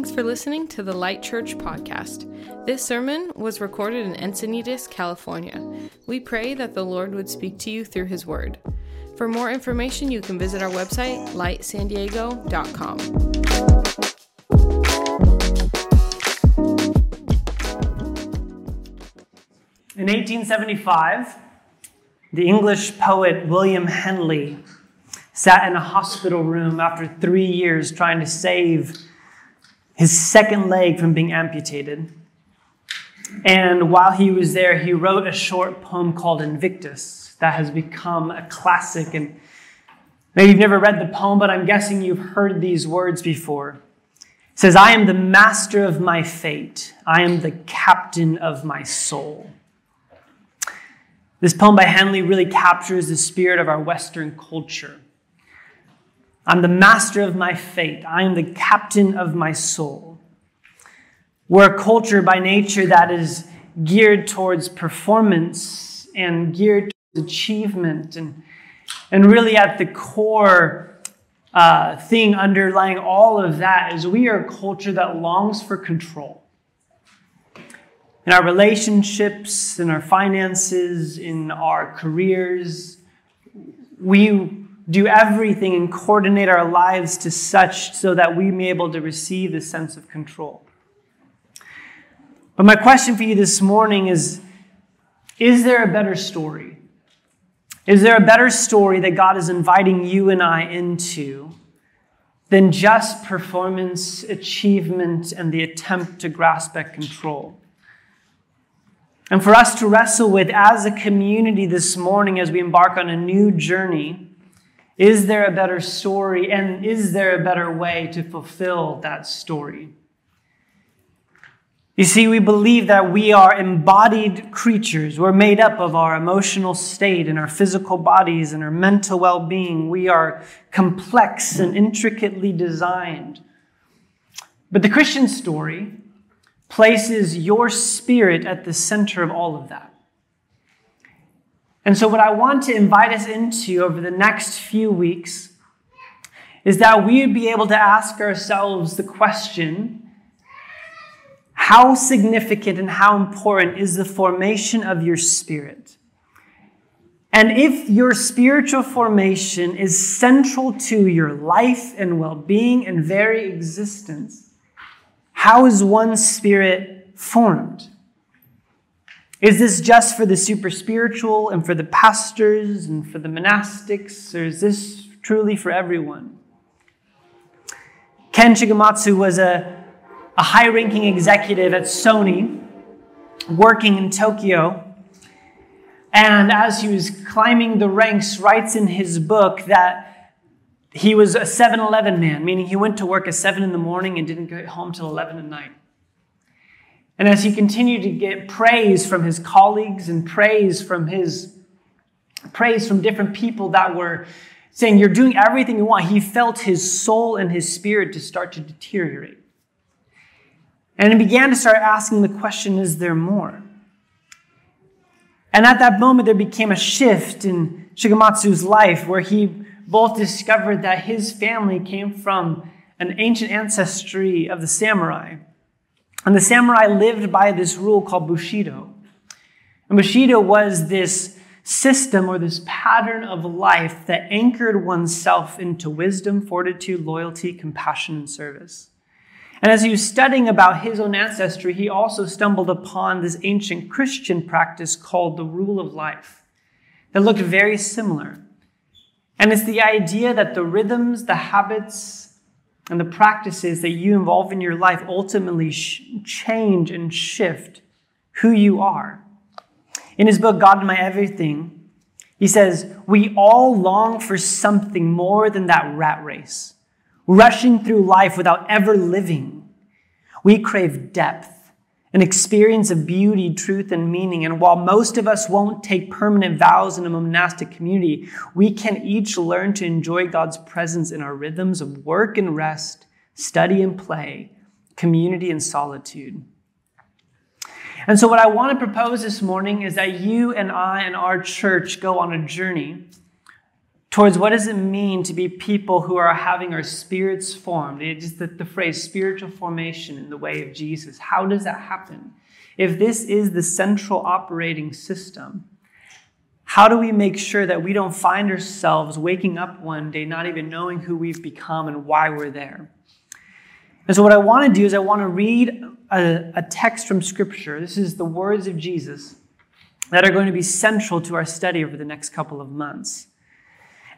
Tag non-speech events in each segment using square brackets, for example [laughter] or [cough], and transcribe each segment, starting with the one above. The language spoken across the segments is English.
Thanks for listening to the Light Church podcast. This sermon was recorded in Encinitas, California. We pray that the Lord would speak to you through his word. For more information, you can visit our website, lightsandiego.com. In 1875, the English poet William Henley sat in a hospital room after three years trying to save his second leg from being amputated. And while he was there, he wrote a short poem called Invictus that has become a classic. And maybe you've never read the poem, but I'm guessing you've heard these words before. It says, I am the master of my fate, I am the captain of my soul. This poem by Henley really captures the spirit of our Western culture. I'm the master of my fate. I am the captain of my soul. We're a culture by nature that is geared towards performance and geared towards achievement. And, and really, at the core uh, thing underlying all of that is we are a culture that longs for control. In our relationships, in our finances, in our careers, we do everything and coordinate our lives to such so that we may be able to receive this sense of control. But my question for you this morning is Is there a better story? Is there a better story that God is inviting you and I into than just performance, achievement, and the attempt to grasp at control? And for us to wrestle with as a community this morning as we embark on a new journey is there a better story? And is there a better way to fulfill that story? You see, we believe that we are embodied creatures. We're made up of our emotional state and our physical bodies and our mental well being. We are complex and intricately designed. But the Christian story places your spirit at the center of all of that. And so, what I want to invite us into over the next few weeks is that we would be able to ask ourselves the question how significant and how important is the formation of your spirit? And if your spiritual formation is central to your life and well being and very existence, how is one spirit formed? Is this just for the super spiritual and for the pastors and for the monastics, or is this truly for everyone? Ken Shigematsu was a, a high ranking executive at Sony working in Tokyo. And as he was climbing the ranks, writes in his book that he was a 7 Eleven man, meaning he went to work at 7 in the morning and didn't get home till 11 at night. And as he continued to get praise from his colleagues and praise from his praise from different people that were saying, You're doing everything you want, he felt his soul and his spirit to start to deteriorate. And he began to start asking the question, Is there more? And at that moment, there became a shift in Shigematsu's life where he both discovered that his family came from an ancient ancestry of the samurai and the samurai lived by this rule called Bushido. And Bushido was this system or this pattern of life that anchored oneself into wisdom, fortitude, loyalty, compassion, and service. And as he was studying about his own ancestry, he also stumbled upon this ancient Christian practice called the rule of life that looked very similar. And it's the idea that the rhythms, the habits, and the practices that you involve in your life ultimately sh- change and shift who you are. In his book, God in My Everything, he says, We all long for something more than that rat race, rushing through life without ever living. We crave depth an experience of beauty, truth, and meaning. And while most of us won't take permanent vows in a monastic community, we can each learn to enjoy God's presence in our rhythms of work and rest, study and play, community and solitude. And so, what I want to propose this morning is that you and I and our church go on a journey towards what does it mean to be people who are having our spirits formed. It just the, the phrase spiritual formation in the way of Jesus. How does that happen? If this is the central operating system, how do we make sure that we don't find ourselves waking up one day not even knowing who we've become and why we're there? And so, what I want to do is, I want to read a, a text from Scripture. This is the words of Jesus that are going to be central to our study over the next couple of months.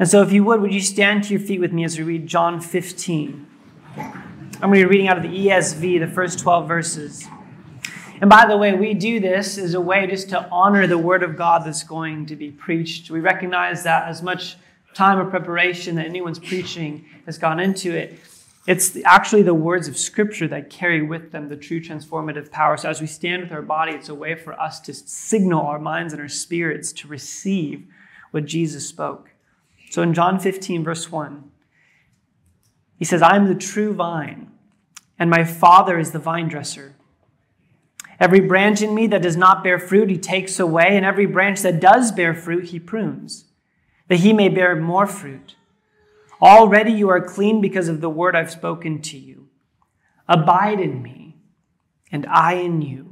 And so, if you would, would you stand to your feet with me as we read John 15? I'm going to be reading out of the ESV, the first 12 verses. And by the way, we do this as a way just to honor the word of God that's going to be preached. We recognize that as much time of preparation that anyone's preaching has gone into it, it's actually the words of Scripture that carry with them the true transformative power. So as we stand with our body, it's a way for us to signal our minds and our spirits to receive what Jesus spoke. So in John 15, verse 1, he says, I am the true vine, and my Father is the vine dresser. Every branch in me that does not bear fruit, he takes away, and every branch that does bear fruit, he prunes, that he may bear more fruit. Already you are clean because of the word I've spoken to you. Abide in me, and I in you.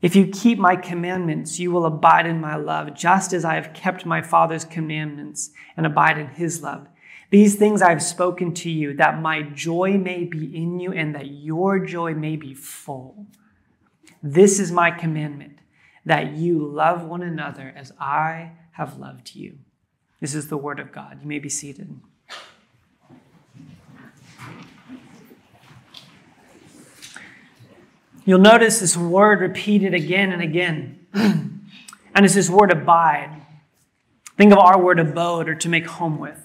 If you keep my commandments, you will abide in my love, just as I have kept my Father's commandments and abide in his love. These things I have spoken to you, that my joy may be in you and that your joy may be full. This is my commandment, that you love one another as I have loved you. This is the word of God. You may be seated. You'll notice this word repeated again and again. [clears throat] and it's this word abide. Think of our word abode or to make home with.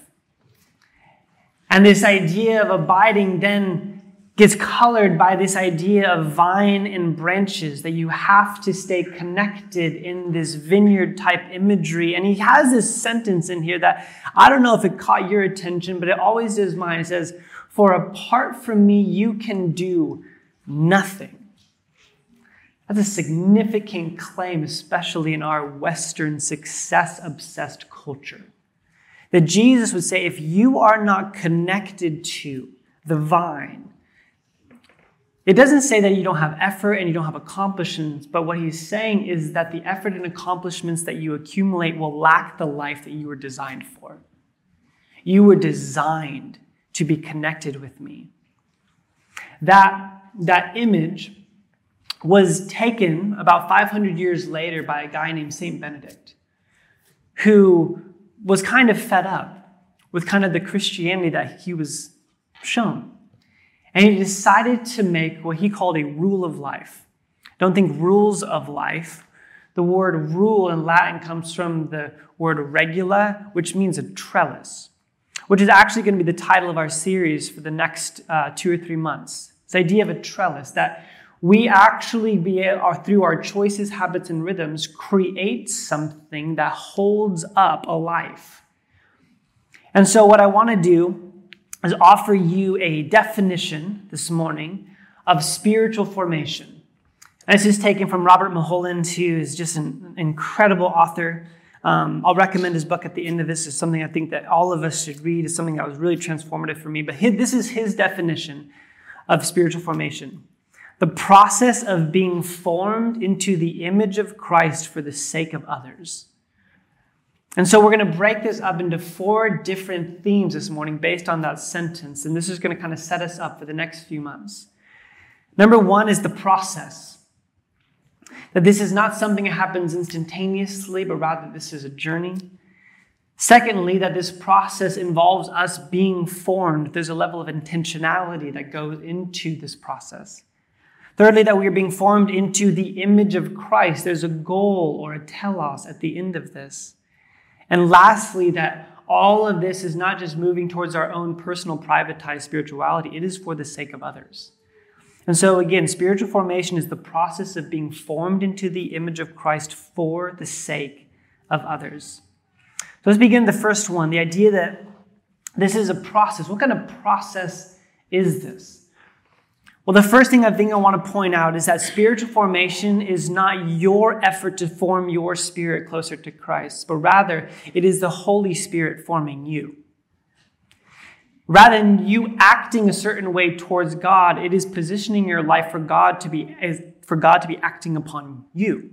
And this idea of abiding then gets colored by this idea of vine and branches, that you have to stay connected in this vineyard type imagery. And he has this sentence in here that I don't know if it caught your attention, but it always does mine. It says, For apart from me, you can do nothing. That's a significant claim, especially in our Western success obsessed culture. That Jesus would say, if you are not connected to the vine, it doesn't say that you don't have effort and you don't have accomplishments, but what he's saying is that the effort and accomplishments that you accumulate will lack the life that you were designed for. You were designed to be connected with me. That, that image was taken about 500 years later by a guy named St. Benedict, who was kind of fed up with kind of the Christianity that he was shown. And he decided to make what he called a rule of life. Don't think rules of life. The word rule in Latin comes from the word regula, which means a trellis, which is actually going to be the title of our series for the next uh, two or three months. This idea of a trellis, that we actually be through our choices, habits, and rhythms, create something that holds up a life. And so, what I want to do is offer you a definition this morning of spiritual formation. And this is taken from Robert Mulholland, who is just an incredible author. Um, I'll recommend his book at the end of this. It's something I think that all of us should read. It's something that was really transformative for me. But his, this is his definition of spiritual formation the process of being formed into the image of Christ for the sake of others. And so we're going to break this up into four different themes this morning based on that sentence. And this is going to kind of set us up for the next few months. Number one is the process. That this is not something that happens instantaneously, but rather this is a journey. Secondly, that this process involves us being formed. There's a level of intentionality that goes into this process. Thirdly, that we are being formed into the image of Christ. There's a goal or a telos at the end of this. And lastly, that all of this is not just moving towards our own personal, privatized spirituality, it is for the sake of others. And so, again, spiritual formation is the process of being formed into the image of Christ for the sake of others. So let's begin the first one the idea that this is a process. What kind of process is this? Well, the first thing I think I want to point out is that spiritual formation is not your effort to form your spirit closer to Christ, but rather it is the Holy Spirit forming you. Rather than you acting a certain way towards God, it is positioning your life for God to be for God to be acting upon you.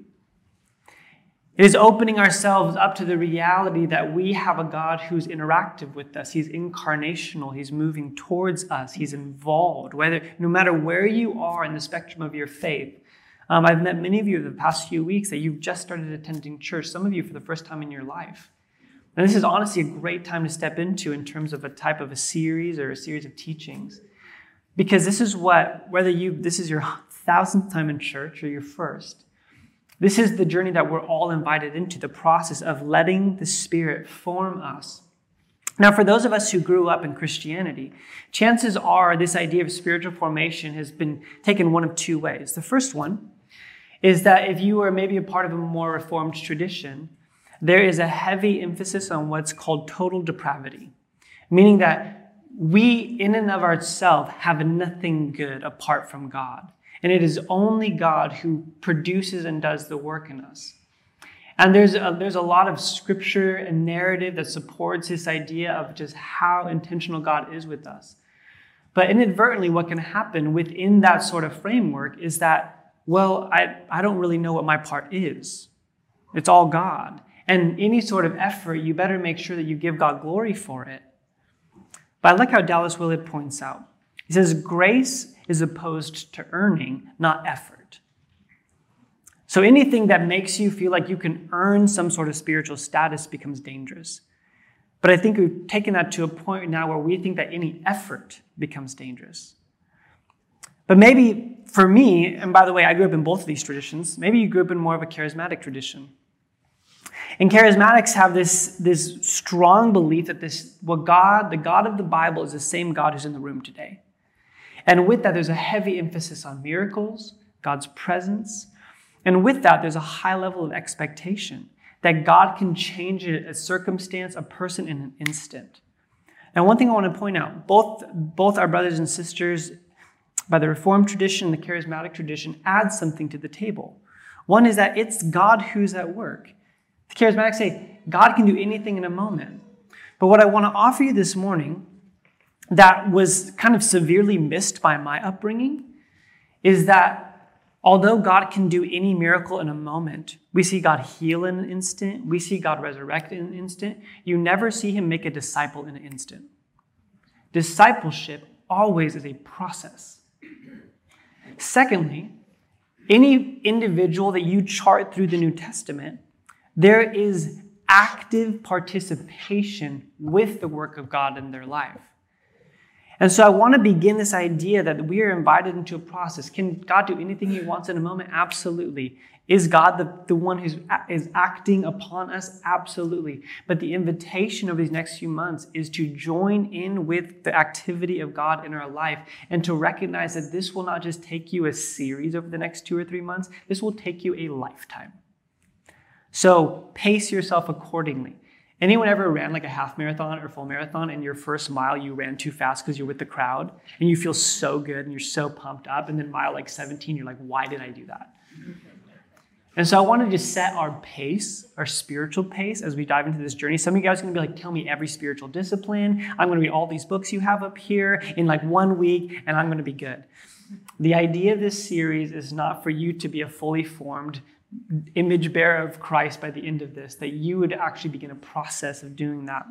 It is opening ourselves up to the reality that we have a God who's interactive with us. He's incarnational. He's moving towards us. He's involved. Whether, no matter where you are in the spectrum of your faith, um, I've met many of you the past few weeks that you've just started attending church. Some of you for the first time in your life. And this is honestly a great time to step into in terms of a type of a series or a series of teachings, because this is what whether you this is your thousandth time in church or your first this is the journey that we're all invited into, the process of letting the Spirit form us. Now, for those of us who grew up in Christianity, chances are this idea of spiritual formation has been taken one of two ways. The first one is that if you are maybe a part of a more reformed tradition, there is a heavy emphasis on what's called total depravity, meaning that we, in and of ourselves, have nothing good apart from God. And it is only God who produces and does the work in us. And there's a, there's a lot of scripture and narrative that supports this idea of just how intentional God is with us. But inadvertently, what can happen within that sort of framework is that, well, I, I don't really know what my part is. It's all God. And any sort of effort, you better make sure that you give God glory for it. But I like how Dallas Willard points out. He says, Grace is opposed to earning, not effort. So anything that makes you feel like you can earn some sort of spiritual status becomes dangerous. But I think we've taken that to a point now where we think that any effort becomes dangerous. But maybe for me, and by the way, I grew up in both of these traditions, maybe you grew up in more of a charismatic tradition. And charismatics have this, this strong belief that this, what God, the God of the Bible, is the same God who's in the room today. And with that, there's a heavy emphasis on miracles, God's presence. And with that, there's a high level of expectation that God can change a circumstance, a person in an instant. Now, one thing I want to point out both, both our brothers and sisters, by the Reformed tradition and the charismatic tradition, add something to the table. One is that it's God who's at work. The charismatics say God can do anything in a moment. But what I want to offer you this morning that was kind of severely missed by my upbringing is that although God can do any miracle in a moment, we see God heal in an instant, we see God resurrect in an instant, you never see him make a disciple in an instant. Discipleship always is a process. Secondly, any individual that you chart through the New Testament, there is active participation with the work of God in their life. And so I want to begin this idea that we are invited into a process. Can God do anything He wants in a moment? Absolutely. Is God the, the one who is acting upon us? Absolutely. But the invitation of these next few months is to join in with the activity of God in our life and to recognize that this will not just take you a series over the next two or three months, this will take you a lifetime. So pace yourself accordingly. Anyone ever ran like a half marathon or full marathon and your first mile you ran too fast because you're with the crowd and you feel so good and you're so pumped up and then mile like 17 you're like why did I do that? And so I wanted to set our pace, our spiritual pace as we dive into this journey. Some of you guys are going to be like, tell me every spiritual discipline. I'm going to read all these books you have up here in like one week and I'm going to be good. The idea of this series is not for you to be a fully formed image bearer of Christ by the end of this, that you would actually begin a process of doing that.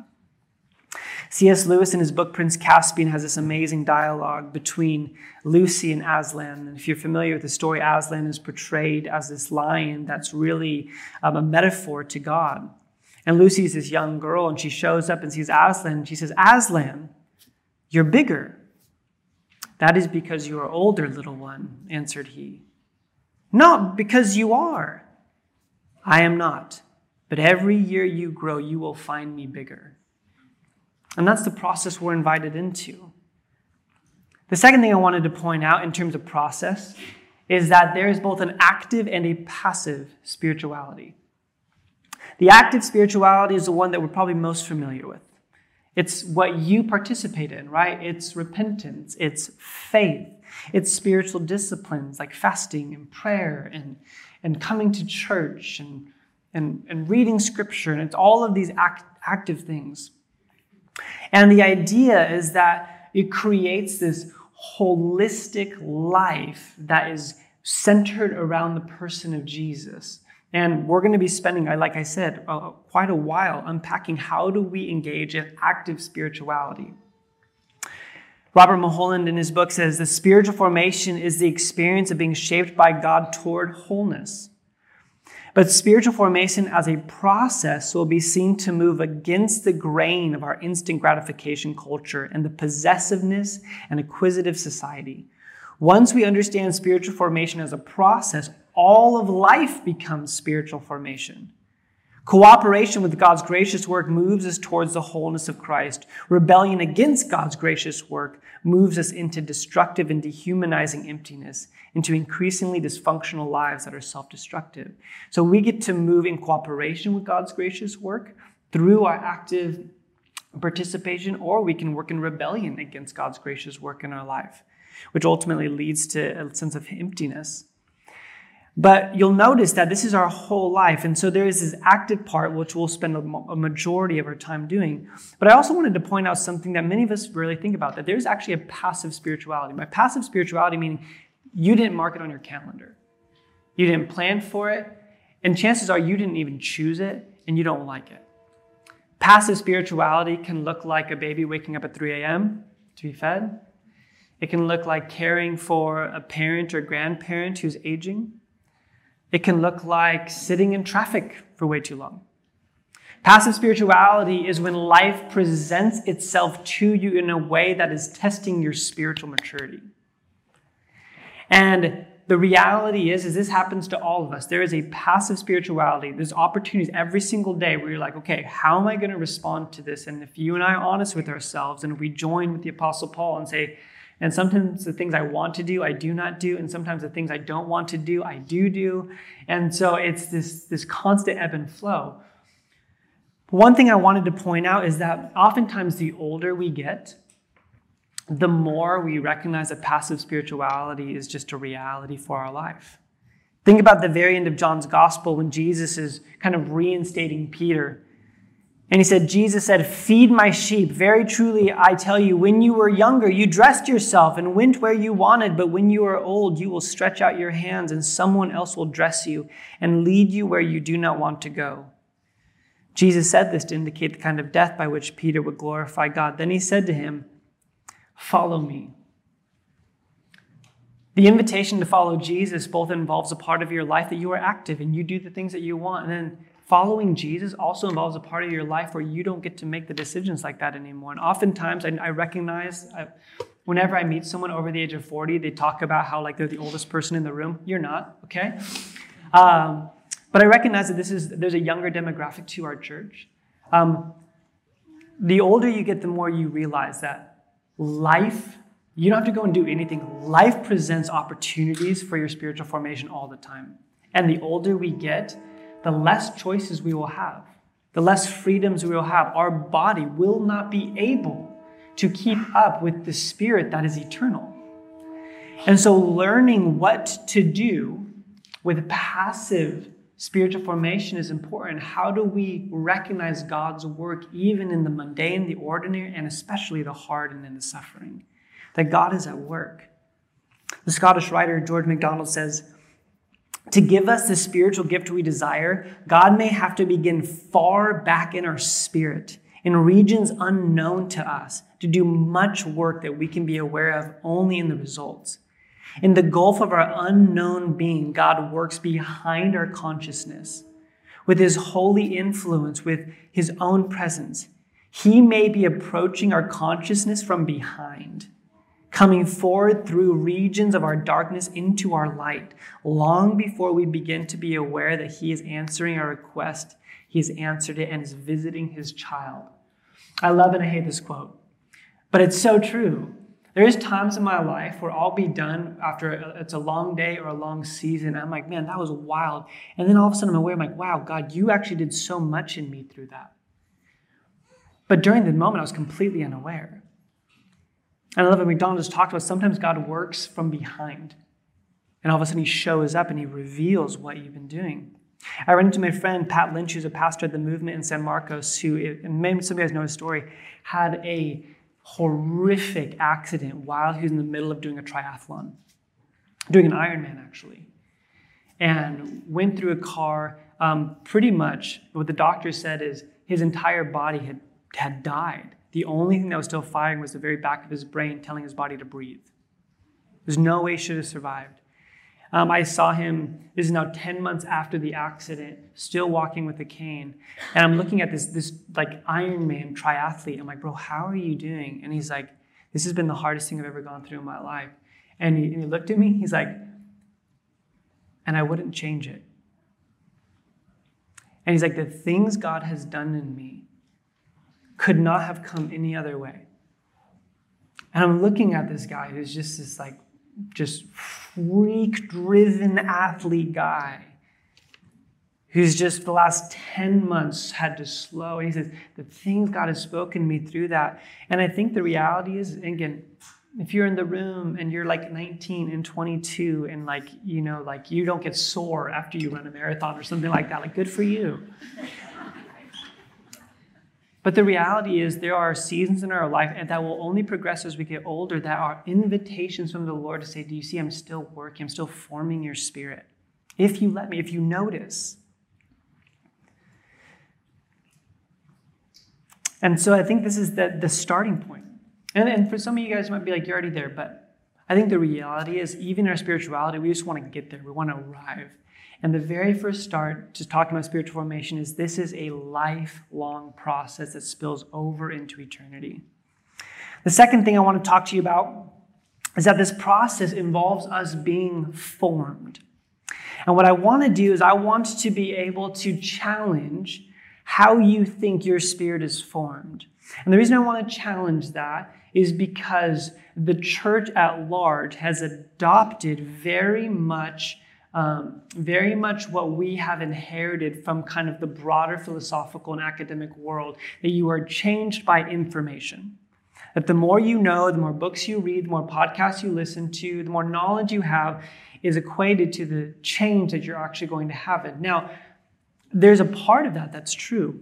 C.S. Lewis, in his book Prince Caspian, has this amazing dialogue between Lucy and Aslan. And if you're familiar with the story, Aslan is portrayed as this lion that's really um, a metaphor to God. And Lucy is this young girl, and she shows up and sees Aslan, and she says, Aslan, you're bigger. That is because you are older, little one, answered he. Not because you are. I am not. But every year you grow, you will find me bigger. And that's the process we're invited into. The second thing I wanted to point out in terms of process is that there is both an active and a passive spirituality. The active spirituality is the one that we're probably most familiar with. It's what you participate in, right? It's repentance, it's faith, it's spiritual disciplines like fasting and prayer and, and coming to church and, and, and reading scripture. And it's all of these act, active things. And the idea is that it creates this holistic life that is centered around the person of Jesus. And we're going to be spending, like I said, uh, quite a while unpacking how do we engage in active spirituality. Robert Mulholland in his book says the spiritual formation is the experience of being shaped by God toward wholeness. But spiritual formation as a process will be seen to move against the grain of our instant gratification culture and the possessiveness and acquisitive society. Once we understand spiritual formation as a process, all of life becomes spiritual formation. Cooperation with God's gracious work moves us towards the wholeness of Christ. Rebellion against God's gracious work moves us into destructive and dehumanizing emptiness, into increasingly dysfunctional lives that are self destructive. So we get to move in cooperation with God's gracious work through our active participation, or we can work in rebellion against God's gracious work in our life, which ultimately leads to a sense of emptiness. But you'll notice that this is our whole life. And so there is this active part, which we'll spend a majority of our time doing. But I also wanted to point out something that many of us really think about that there's actually a passive spirituality. By passive spirituality, meaning you didn't mark it on your calendar, you didn't plan for it, and chances are you didn't even choose it and you don't like it. Passive spirituality can look like a baby waking up at 3 a.m. to be fed. It can look like caring for a parent or grandparent who's aging. It can look like sitting in traffic for way too long. Passive spirituality is when life presents itself to you in a way that is testing your spiritual maturity. And the reality is, is this happens to all of us. There is a passive spirituality. There's opportunities every single day where you're like, okay, how am I going to respond to this? And if you and I are honest with ourselves and we join with the Apostle Paul and say, and sometimes the things I want to do, I do not do. And sometimes the things I don't want to do, I do do. And so it's this, this constant ebb and flow. One thing I wanted to point out is that oftentimes the older we get, the more we recognize that passive spirituality is just a reality for our life. Think about the very end of John's gospel when Jesus is kind of reinstating Peter and he said, Jesus said, Feed my sheep. Very truly, I tell you, when you were younger, you dressed yourself and went where you wanted, but when you are old, you will stretch out your hands, and someone else will dress you and lead you where you do not want to go. Jesus said this to indicate the kind of death by which Peter would glorify God. Then he said to him, Follow me. The invitation to follow Jesus both involves a part of your life that you are active and you do the things that you want, and then following Jesus also involves a part of your life where you don't get to make the decisions like that anymore. And oftentimes, I, I recognize I, whenever I meet someone over the age of 40, they talk about how like they're the oldest person in the room. You're not, okay? Um, but I recognize that this is there's a younger demographic to our church. Um, the older you get, the more you realize that life, you don't have to go and do anything. Life presents opportunities for your spiritual formation all the time. And the older we get, the less choices we will have, the less freedoms we will have. Our body will not be able to keep up with the spirit that is eternal. And so, learning what to do with passive spiritual formation is important. How do we recognize God's work even in the mundane, the ordinary, and especially the hard and in the suffering? That God is at work. The Scottish writer George MacDonald says, to give us the spiritual gift we desire, God may have to begin far back in our spirit, in regions unknown to us, to do much work that we can be aware of only in the results. In the gulf of our unknown being, God works behind our consciousness, with his holy influence, with his own presence, he may be approaching our consciousness from behind, coming forward through regions of our darkness into our light, long before we begin to be aware that he is answering our request. He has answered it and is visiting his child. I love and I hate this quote, but it's so true. There's times in my life where I'll be done after it's a long day or a long season. I'm like, man, that was wild. And then all of a sudden I'm aware, I'm like, wow, God, you actually did so much in me through that. But during the moment, I was completely unaware. And I love what MacDonald just talked about. Sometimes God works from behind. And all of a sudden he shows up and he reveals what you've been doing. I ran into my friend Pat Lynch, who's a pastor at the movement in San Marcos, who, and maybe some of you guys know his story, had a horrific accident while he was in the middle of doing a triathlon, doing an Ironman actually, and went through a car. Um, pretty much what the doctor said is his entire body had, had died. The only thing that was still firing was the very back of his brain telling his body to breathe. There's no way he should have survived. Um, I saw him, this is now 10 months after the accident, still walking with a cane. And I'm looking at this, this like Ironman triathlete. I'm like, bro, how are you doing? And he's like, this has been the hardest thing I've ever gone through in my life. And he, and he looked at me, he's like, and I wouldn't change it. And he's like, the things God has done in me could not have come any other way. And I'm looking at this guy who's just this like just freak driven athlete guy who's just the last 10 months had to slow. And he says, the things God has spoken me through that. And I think the reality is, again, if you're in the room and you're like 19 and 22 and like, you know, like you don't get sore after you run a marathon or something like that, like good for you. But the reality is, there are seasons in our life, and that will only progress as we get older, that are invitations from the Lord to say, Do you see, I'm still working, I'm still forming your spirit. If you let me, if you notice. And so I think this is the, the starting point. And, and for some of you guys, might be like, You're already there, but I think the reality is, even in our spirituality, we just want to get there, we want to arrive. And the very first start to talking about spiritual formation is this is a lifelong process that spills over into eternity. The second thing I want to talk to you about is that this process involves us being formed. And what I want to do is I want to be able to challenge how you think your spirit is formed. And the reason I want to challenge that is because the church at large has adopted very much um, very much what we have inherited from kind of the broader philosophical and academic world that you are changed by information. That the more you know, the more books you read, the more podcasts you listen to, the more knowledge you have is equated to the change that you're actually going to have. It. Now, there's a part of that that's true.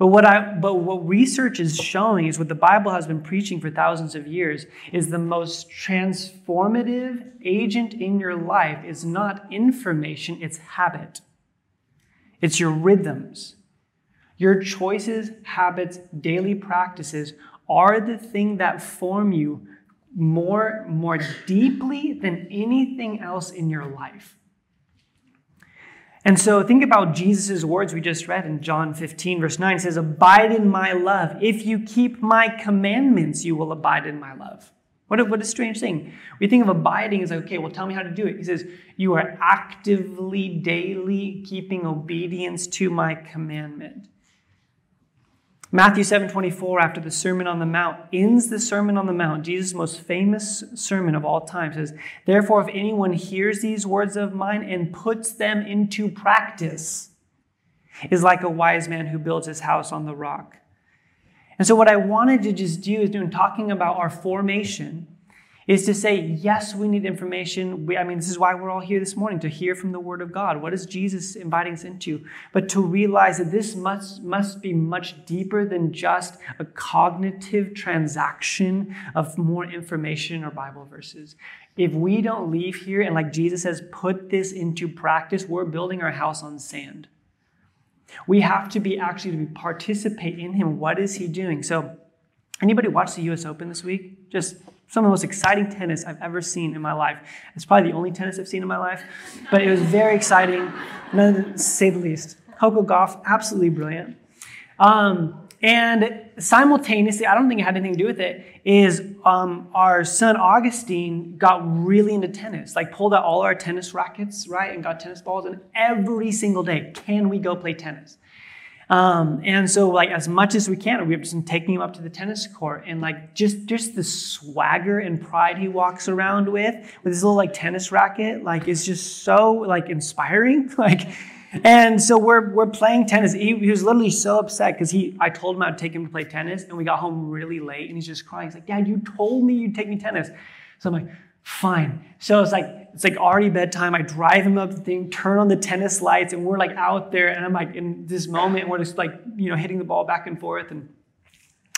But what, I, but what research is showing is what the Bible has been preaching for thousands of years is the most transformative agent in your life is not information, it's habit. It's your rhythms. Your choices, habits, daily practices are the thing that form you more, more deeply than anything else in your life. And so think about Jesus' words we just read in John 15, verse 9. It says, Abide in my love. If you keep my commandments, you will abide in my love. What a, what a strange thing. We think of abiding as like, okay, well, tell me how to do it. He says, You are actively, daily keeping obedience to my commandment. Matthew 7 24, after the Sermon on the Mount, ends the Sermon on the Mount, Jesus' most famous sermon of all time, says, Therefore, if anyone hears these words of mine and puts them into practice, is like a wise man who builds his house on the rock. And so, what I wanted to just do is, in talking about our formation, is to say, yes, we need information. We, I mean, this is why we're all here this morning to hear from the Word of God. What is Jesus inviting us into? But to realize that this must, must be much deeper than just a cognitive transaction of more information or Bible verses. If we don't leave here and, like Jesus says, put this into practice, we're building our house on sand. We have to be actually to participate in Him. What is He doing? So, anybody watch the U.S. Open this week? Just some of the most exciting tennis I've ever seen in my life. It's probably the only tennis I've seen in my life, but it was very exciting, to say the least. Coco Gauff, absolutely brilliant. Um, and simultaneously, I don't think it had anything to do with it, is um, our son Augustine got really into tennis, like pulled out all our tennis rackets, right, and got tennis balls. And every single day, can we go play tennis? Um, and so, like, as much as we can, we've just been taking him up to the tennis court, and like, just just the swagger and pride he walks around with, with his little like tennis racket, like, is just so like inspiring. [laughs] like, and so we're we're playing tennis. He, he was literally so upset because he I told him I'd take him to play tennis, and we got home really late, and he's just crying. He's like, "Dad, you told me you'd take me tennis." So I'm like, "Fine." So it's like it's like already bedtime. I drive him up the thing, turn on the tennis lights, and we're like out there. And I'm like in this moment, we're just like, you know, hitting the ball back and forth. And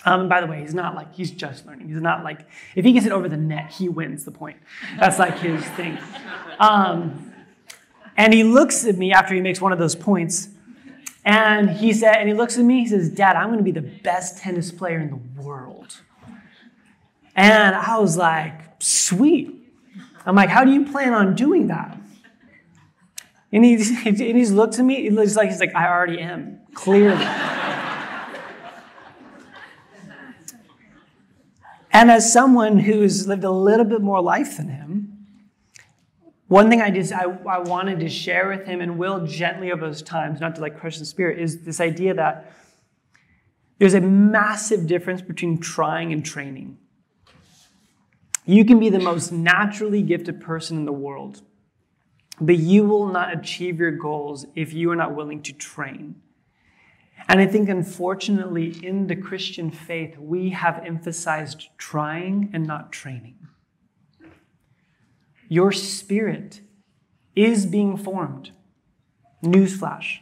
um, by the way, he's not like, he's just learning. He's not like, if he gets it over the net, he wins the point. That's like his thing. Um, and he looks at me after he makes one of those points. And he said, and he looks at me, he says, Dad, I'm going to be the best tennis player in the world. And I was like, sweet. I'm like, how do you plan on doing that? And [laughs] and he's looked at me, looks like he's like, I already am, clearly. and as someone who's lived a little bit more life than him, one thing I just I, I wanted to share with him and will gently over those times, not to like crush the spirit, is this idea that there's a massive difference between trying and training. You can be the most naturally gifted person in the world, but you will not achieve your goals if you are not willing to train. And I think, unfortunately, in the Christian faith, we have emphasized trying and not training. Your spirit is being formed. Newsflash.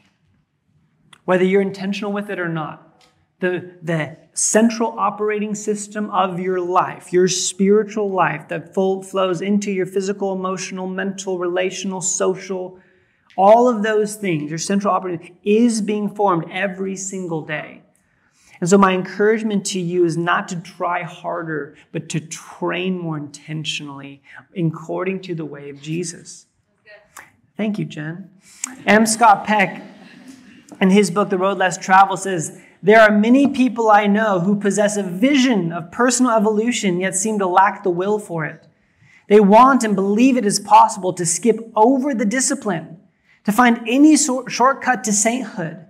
Whether you're intentional with it or not, the, the central operating system of your life, your spiritual life that full, flows into your physical, emotional, mental, relational, social, all of those things, your central operating is being formed every single day. And so, my encouragement to you is not to try harder, but to train more intentionally according to the way of Jesus. Thank you, Jen. M. Scott Peck, in his book, The Road Less Traveled, says, there are many people I know who possess a vision of personal evolution, yet seem to lack the will for it. They want and believe it is possible to skip over the discipline, to find any sort, shortcut to sainthood.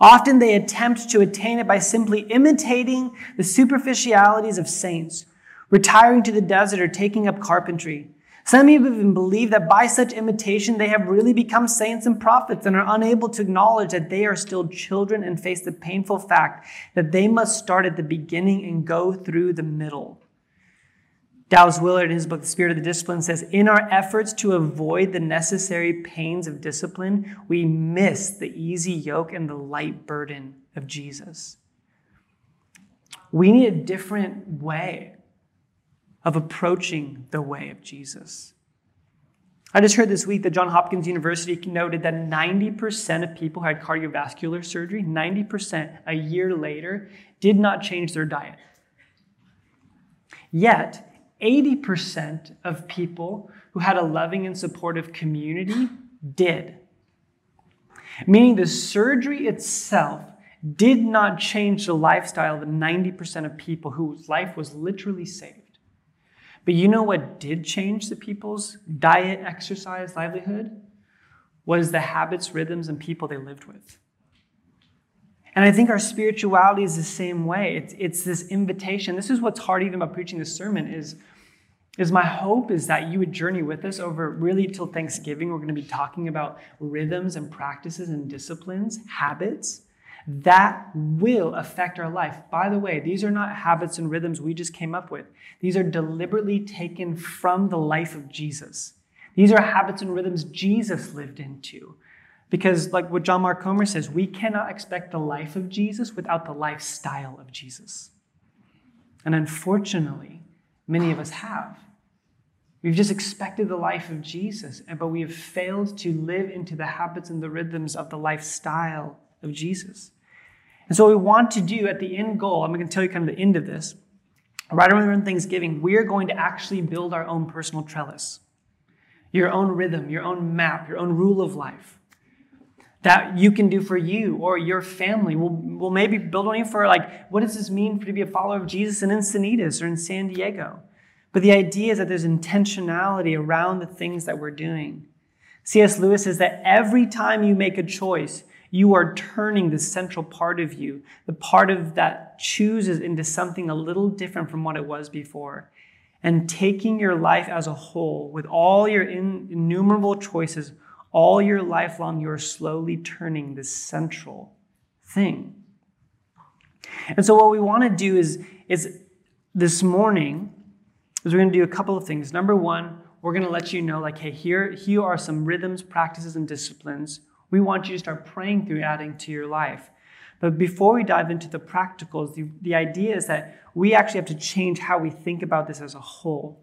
Often they attempt to attain it by simply imitating the superficialities of saints, retiring to the desert or taking up carpentry. Some even believe that by such imitation they have really become saints and prophets and are unable to acknowledge that they are still children and face the painful fact that they must start at the beginning and go through the middle. Dallas Willard, in his book, The Spirit of the Discipline, says In our efforts to avoid the necessary pains of discipline, we miss the easy yoke and the light burden of Jesus. We need a different way of approaching the way of Jesus. I just heard this week that Johns Hopkins University noted that 90% of people who had cardiovascular surgery, 90% a year later, did not change their diet. Yet, 80% of people who had a loving and supportive community did. Meaning the surgery itself did not change the lifestyle of the 90% of people whose life was literally saved. But you know what did change the people's diet, exercise, livelihood? Was the habits, rhythms, and people they lived with. And I think our spirituality is the same way. It's, it's this invitation. This is what's hard even about preaching this sermon is, is my hope is that you would journey with us over really till Thanksgiving. We're going to be talking about rhythms and practices and disciplines, habits that will affect our life. By the way, these are not habits and rhythms we just came up with. These are deliberately taken from the life of Jesus. These are habits and rhythms Jesus lived into. Because, like what John Mark Comer says, we cannot expect the life of Jesus without the lifestyle of Jesus. And unfortunately, many of us have. We've just expected the life of Jesus, but we have failed to live into the habits and the rhythms of the lifestyle of Jesus. And so, we want to do at the end goal, I'm going to tell you kind of the end of this. Right around Thanksgiving, we're going to actually build our own personal trellis, your own rhythm, your own map, your own rule of life. that you can do for you or your family. We'll, we'll maybe build on you for like, what does this mean for to be a follower of Jesus in Encinitas or in San Diego? But the idea is that there's intentionality around the things that we're doing. C.S. Lewis says that every time you make a choice, you are turning the central part of you, the part of that chooses into something a little different from what it was before. And taking your life as a whole, with all your innumerable choices, all your life long, you're slowly turning this central thing. And so, what we want to do is, is this morning, is we're going to do a couple of things. Number one, we're going to let you know, like, hey, here, here are some rhythms, practices, and disciplines we want you to start praying through adding to your life. But before we dive into the practicals, the, the idea is that we actually have to change how we think about this as a whole.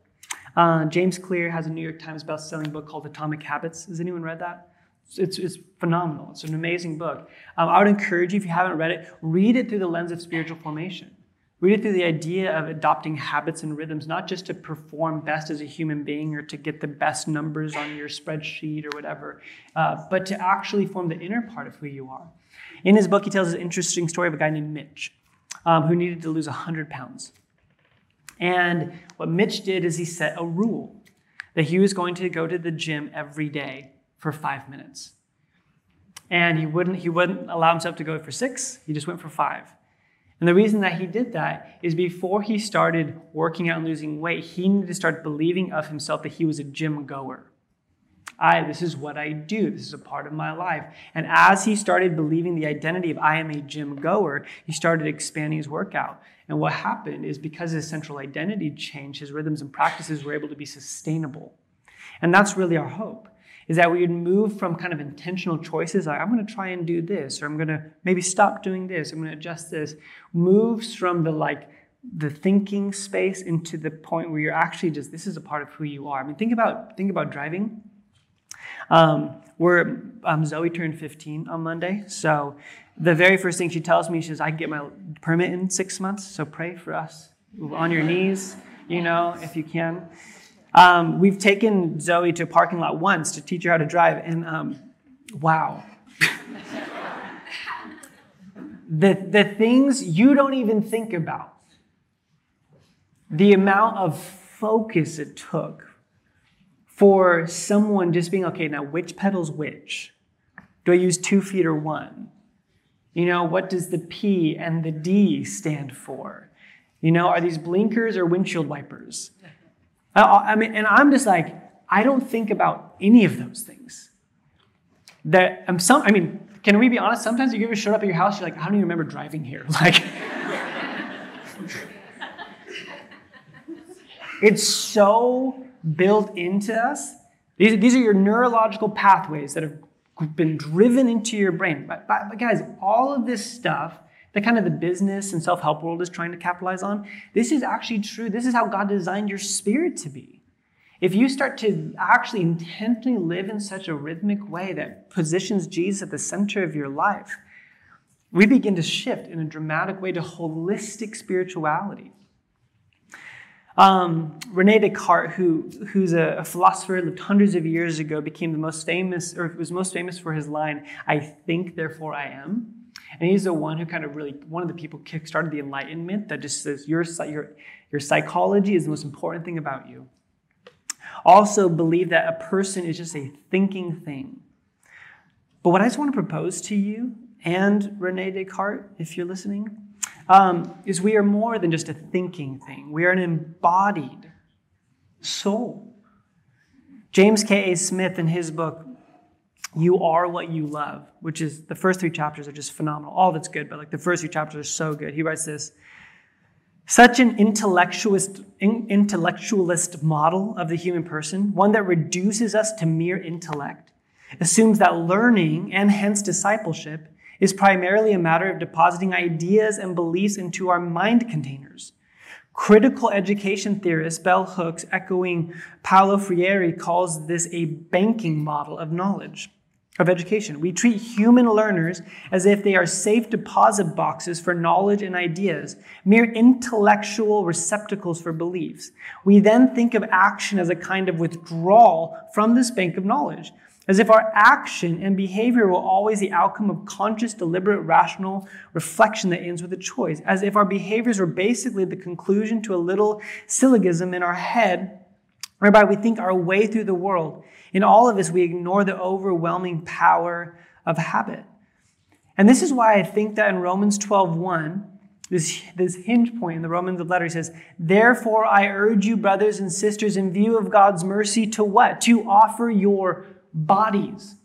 Uh, James Clear has a New York Times best-selling book called Atomic Habits. Has anyone read that? It's, it's phenomenal. It's an amazing book. Um, I would encourage you, if you haven't read it, read it through the lens of spiritual formation. Read it through the idea of adopting habits and rhythms, not just to perform best as a human being or to get the best numbers on your spreadsheet or whatever, uh, but to actually form the inner part of who you are. In his book, he tells an interesting story of a guy named Mitch um, who needed to lose 100 pounds. And what Mitch did is he set a rule that he was going to go to the gym every day for five minutes. And he wouldn't, he wouldn't allow himself to go for six, he just went for five. And the reason that he did that is before he started working out and losing weight, he needed to start believing of himself that he was a gym goer. I, this is what I do. This is a part of my life. And as he started believing the identity of I am a gym goer, he started expanding his workout. And what happened is because his central identity changed, his rhythms and practices were able to be sustainable. And that's really our hope is that we would move from kind of intentional choices, like I'm going to try and do this, or I'm going to maybe stop doing this, I'm going to adjust this, moves from the like the thinking space into the point where you're actually just this is a part of who you are. I mean, think about think about driving. Um, we're um, Zoe turned 15 on Monday, so the very first thing she tells me, she says, "I can get my permit in six months, so pray for us on your knees, you know, if you can." Um, we've taken Zoe to a parking lot once to teach her how to drive, and um, wow. [laughs] the, the things you don't even think about, the amount of focus it took for someone just being, okay, now which pedal's which? Do I use two feet or one? You know, what does the P and the D stand for? You know, are these blinkers or windshield wipers? I mean, and I'm just like, I don't think about any of those things. That I'm some. I mean, can we be honest? Sometimes you ever showed up at your house, you're like, I don't even remember driving here. [laughs] Like, [laughs] it's so built into us. These, these are your neurological pathways that have been driven into your brain. But, but, but guys, all of this stuff that kind of the business and self help world is trying to capitalize on. This is actually true. This is how God designed your spirit to be. If you start to actually intentionally live in such a rhythmic way that positions Jesus at the center of your life, we begin to shift in a dramatic way to holistic spirituality. Um, Rene Descartes, who, who's a, a, philosopher, lived hundreds of years ago, became the most famous, or was most famous for his line, I think, therefore I am. And he's the one who kind of really, one of the people kickstarted the Enlightenment that just says your, your, your psychology is the most important thing about you. Also, believe that a person is just a thinking thing. But what I just want to propose to you and Rene Descartes, if you're listening, um, is we are more than just a thinking thing. We are an embodied soul. James K.A. Smith, in his book, you are what you love, which is the first three chapters are just phenomenal. All that's good, but like the first three chapters are so good. He writes this such an intellectualist, intellectualist model of the human person, one that reduces us to mere intellect, assumes that learning and hence discipleship is primarily a matter of depositing ideas and beliefs into our mind containers. Critical education theorist Bell Hooks, echoing Paulo Freire, calls this a banking model of knowledge of education. We treat human learners as if they are safe deposit boxes for knowledge and ideas, mere intellectual receptacles for beliefs. We then think of action as a kind of withdrawal from this bank of knowledge, As if our action and behavior were always the outcome of conscious, deliberate, rational reflection that ends with a choice. As if our behaviors were basically the conclusion to a little syllogism in our head, whereby we think our way through the world. In all of this, we ignore the overwhelming power of habit. And this is why I think that in Romans 12 1, this, this hinge point in the Romans letter says, Therefore I urge you, brothers and sisters, in view of God's mercy, to what? To offer your bodies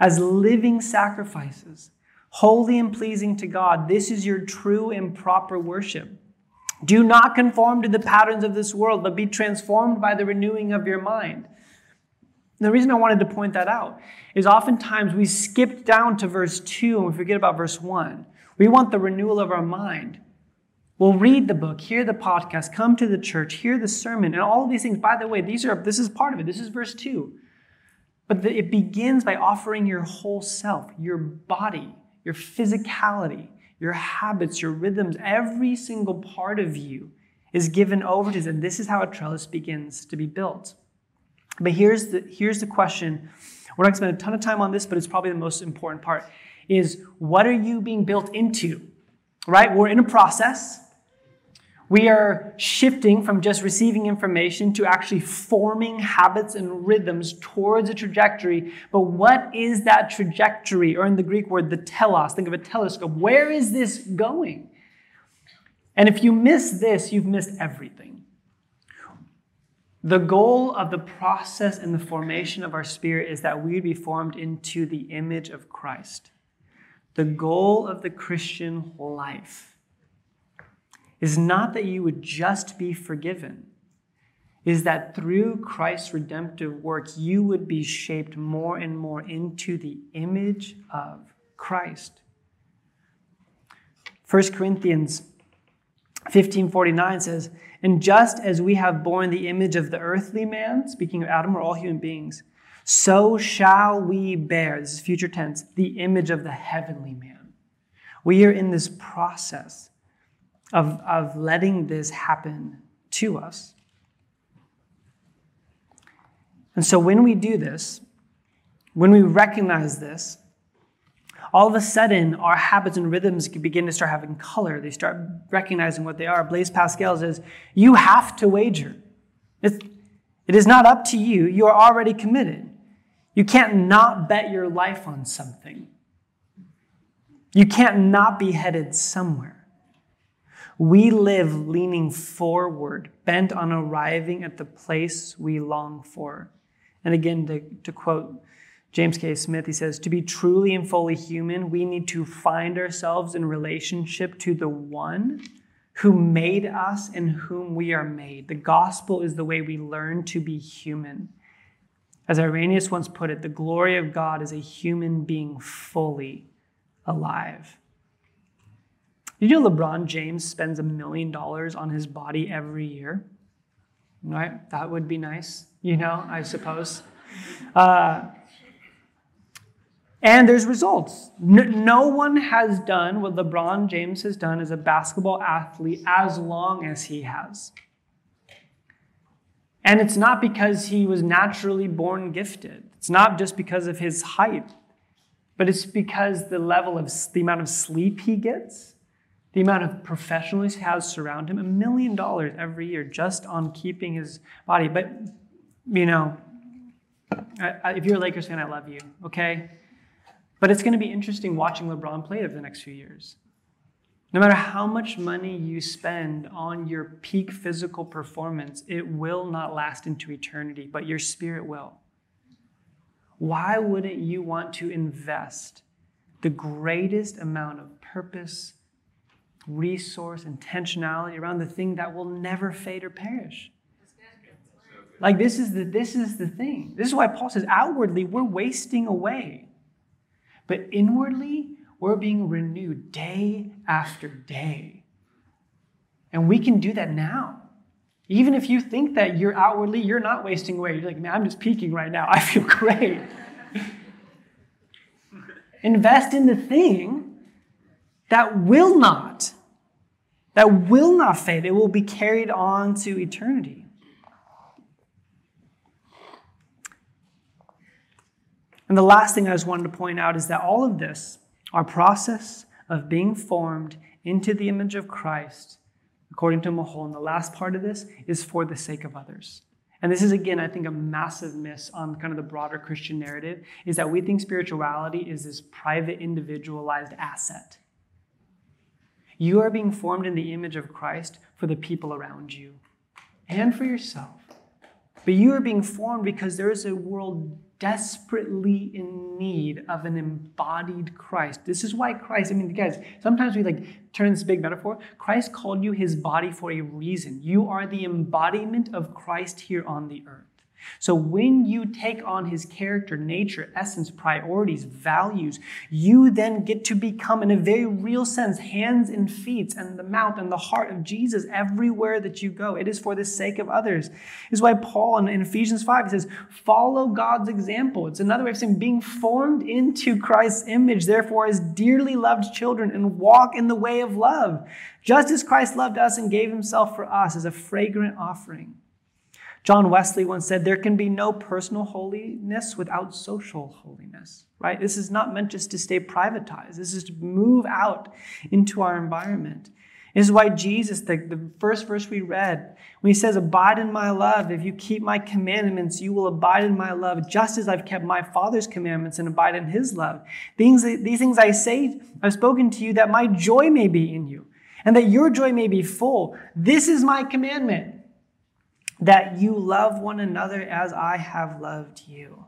as living sacrifices, holy and pleasing to God. This is your true and proper worship. Do not conform to the patterns of this world, but be transformed by the renewing of your mind. The reason I wanted to point that out is oftentimes we skip down to verse 2 and we forget about verse 1. We want the renewal of our mind. We'll read the book, hear the podcast, come to the church, hear the sermon, and all of these things. By the way, these are this is part of it. This is verse 2. But the, it begins by offering your whole self, your body, your physicality, your habits, your rhythms, every single part of you is given over to this. And this is how a trellis begins to be built. But here's the, here's the question. We're not going to spend a ton of time on this, but it's probably the most important part is what are you being built into? Right? We're in a process. We are shifting from just receiving information to actually forming habits and rhythms towards a trajectory. But what is that trajectory? Or in the Greek word, the telos, think of a telescope. Where is this going? And if you miss this, you've missed everything. The goal of the process and the formation of our spirit is that we be formed into the image of Christ. The goal of the Christian life is not that you would just be forgiven, is that through Christ's redemptive work, you would be shaped more and more into the image of Christ. 1 Corinthians 1549 says, And just as we have borne the image of the earthly man, speaking of Adam, or all human beings, so shall we bear, this is future tense, the image of the heavenly man. We are in this process of, of letting this happen to us. And so when we do this, when we recognize this, all of a sudden our habits and rhythms begin to start having color. They start recognizing what they are. Blaise Pascal says, You have to wager. It's, it is not up to you. You are already committed. You can't not bet your life on something. You can't not be headed somewhere. We live leaning forward, bent on arriving at the place we long for. And again, to, to quote James K. Smith, he says, To be truly and fully human, we need to find ourselves in relationship to the one who made us and whom we are made. The gospel is the way we learn to be human. As Irenaeus once put it, the glory of God is a human being fully alive. Did you know LeBron James spends a million dollars on his body every year? Right? That would be nice, you know, I suppose. Uh, and there's results. No one has done what LeBron James has done as a basketball athlete as long as he has. And it's not because he was naturally born gifted. It's not just because of his height, but it's because the level of the amount of sleep he gets, the amount of professionals he has surround him, a million dollars every year just on keeping his body. But, you know, if you're a Lakers fan, I love you, okay? But it's going to be interesting watching LeBron play over the next few years. No matter how much money you spend on your peak physical performance, it will not last into eternity, but your spirit will. Why wouldn't you want to invest the greatest amount of purpose, resource, intentionality around the thing that will never fade or perish? Like this is the this is the thing. This is why Paul says outwardly we're wasting away. But inwardly, we're being renewed day after day. And we can do that now. Even if you think that you're outwardly, you're not wasting away. You're like, man, I'm just peaking right now. [laughs] I feel great. Invest in the thing that will not, that will not fade. It will be carried on to eternity. And the last thing I just wanted to point out is that all of this, our process of being formed into the image of Christ, according to Mulholland, the last part of this is for the sake of others. And this is, again, I think, a massive miss on kind of the broader Christian narrative is that we think spirituality is this private, individualized asset. You are being formed in the image of Christ for the people around you and for yourself. But you are being formed because there is a world desperately in need of an embodied Christ. This is why Christ, I mean, guys, sometimes we like turn this big metaphor. Christ called you his body for a reason. You are the embodiment of Christ here on the earth. So when you take on his character, nature, essence, priorities, values, you then get to become, in a very real sense, hands and feet and the mouth and the heart of Jesus everywhere that you go. It is for the sake of others. This is why Paul in, in Ephesians 5 says, follow God's example. It's another way of saying being formed into Christ's image, therefore, as dearly loved children, and walk in the way of love, just as Christ loved us and gave himself for us as a fragrant offering. John Wesley once said, There can be no personal holiness without social holiness, right? This is not meant just to stay privatized. This is to move out into our environment. This is why Jesus, the, the first verse we read, when he says, Abide in my love, if you keep my commandments, you will abide in my love, just as I've kept my Father's commandments and abide in his love. These, these things I say, I've spoken to you, that my joy may be in you, and that your joy may be full. This is my commandment that you love one another as I have loved you.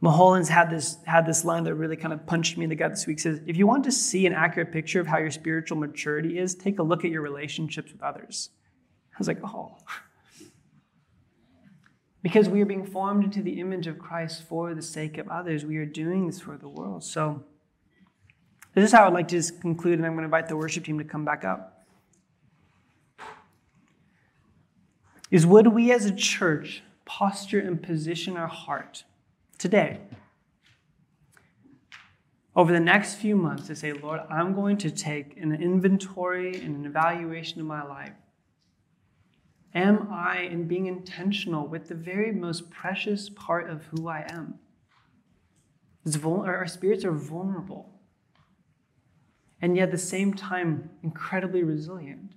Mulholland's had this, had this line that really kind of punched me in the gut this week. says, if you want to see an accurate picture of how your spiritual maturity is, take a look at your relationships with others. I was like, oh. [laughs] Because we are being formed into the image of Christ for the sake of others. We are doing this for the world. So this is how I'd like to just conclude, and I'm going to invite the worship team to come back up. Is would we as a church posture and position our heart today over the next few months to say, Lord, I'm going to take an inventory and an evaluation of my life. Am I in being intentional with the very most precious part of who I am? our spirits are vulnerable, and yet at the same time, incredibly resilient.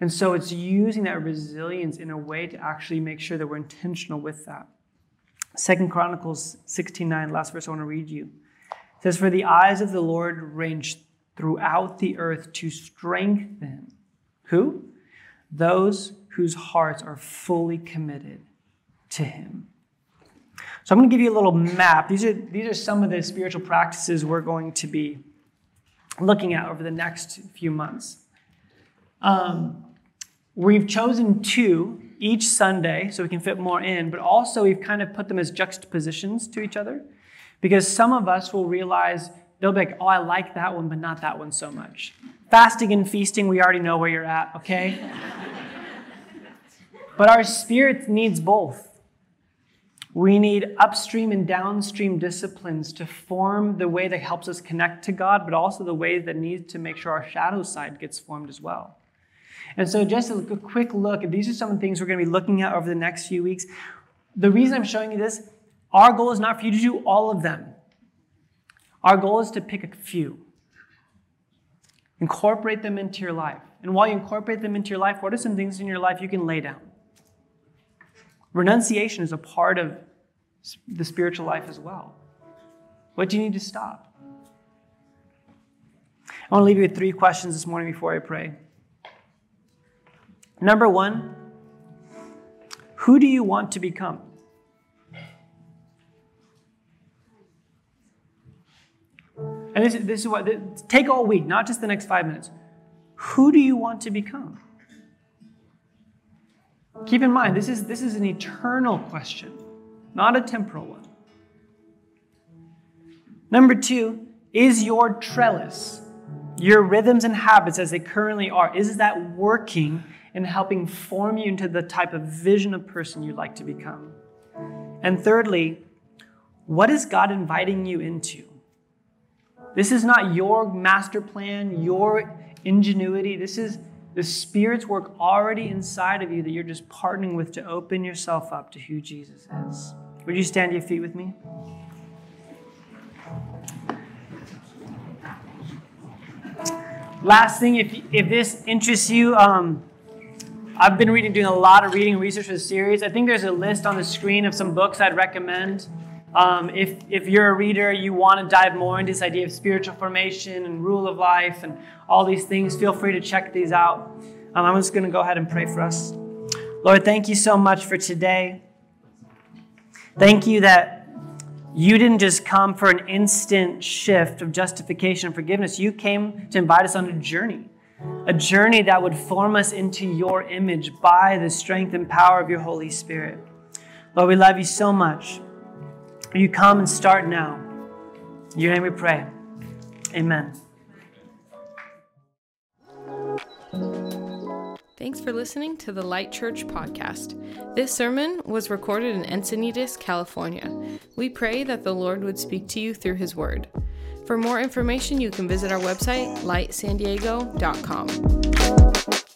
And so it's using that resilience in a way to actually make sure that we're intentional with that. Second Chronicles 16:9, last verse I want to read you. It says, For the eyes of the Lord range throughout the earth to strengthen who? Those whose hearts are fully committed to him. So I'm going to give you a little map. These are, these are some of the spiritual practices we're going to be looking at over the next few months. Um, We've chosen two each Sunday so we can fit more in, but also we've kind of put them as juxtapositions to each other because some of us will realize they'll be like, oh, I like that one, but not that one so much. Fasting and feasting, we already know where you're at, okay? [laughs] but our spirit needs both. We need upstream and downstream disciplines to form the way that helps us connect to God, but also the way that needs to make sure our shadow side gets formed as well. And so, just a quick look, these are some of the things we're going to be looking at over the next few weeks. The reason I'm showing you this, our goal is not for you to do all of them. Our goal is to pick a few, incorporate them into your life. And while you incorporate them into your life, what are some things in your life you can lay down? Renunciation is a part of the spiritual life as well. What do you need to stop? I want to leave you with three questions this morning before I pray. Number one, who do you want to become? And this, is, this is what, take all week, not just the next five minutes. Who do you want to become? Keep in mind, this is, this is an eternal question, not a temporal one. Number two, is your trellis, your rhythms and habits as they currently are, is that working in helping form you into the type of vision of person you'd like to become. And thirdly, what is God inviting you into? This is not your master plan, your ingenuity. This is the Spirit's work already inside of you that you're just partnering with to open yourself up to who Jesus is. Would you stand to your feet with me? Last thing, if, if this interests you, um, I've been reading, doing a lot of reading research for the series. I think there's a list on the screen of some books I'd recommend. Um, if, if you're a reader, you want to dive more into this idea of spiritual formation and rule of life and all these things, feel free to check these out. Um, I'm just going to go ahead and pray for us. Lord, thank you so much for today. Thank you that you didn't just come for an instant shift of justification and forgiveness. You came to invite us on a journey, a journey that would form us into your image by the strength and power of your Holy Spirit. Lord, we love you so much. You come and start now. In your name we pray. Amen. Thanks for listening to the Light Church podcast. This sermon was recorded in Encinitas, California. We pray that the Lord would speak to you through his word. For more information, you can visit our website, lightsandiego.com.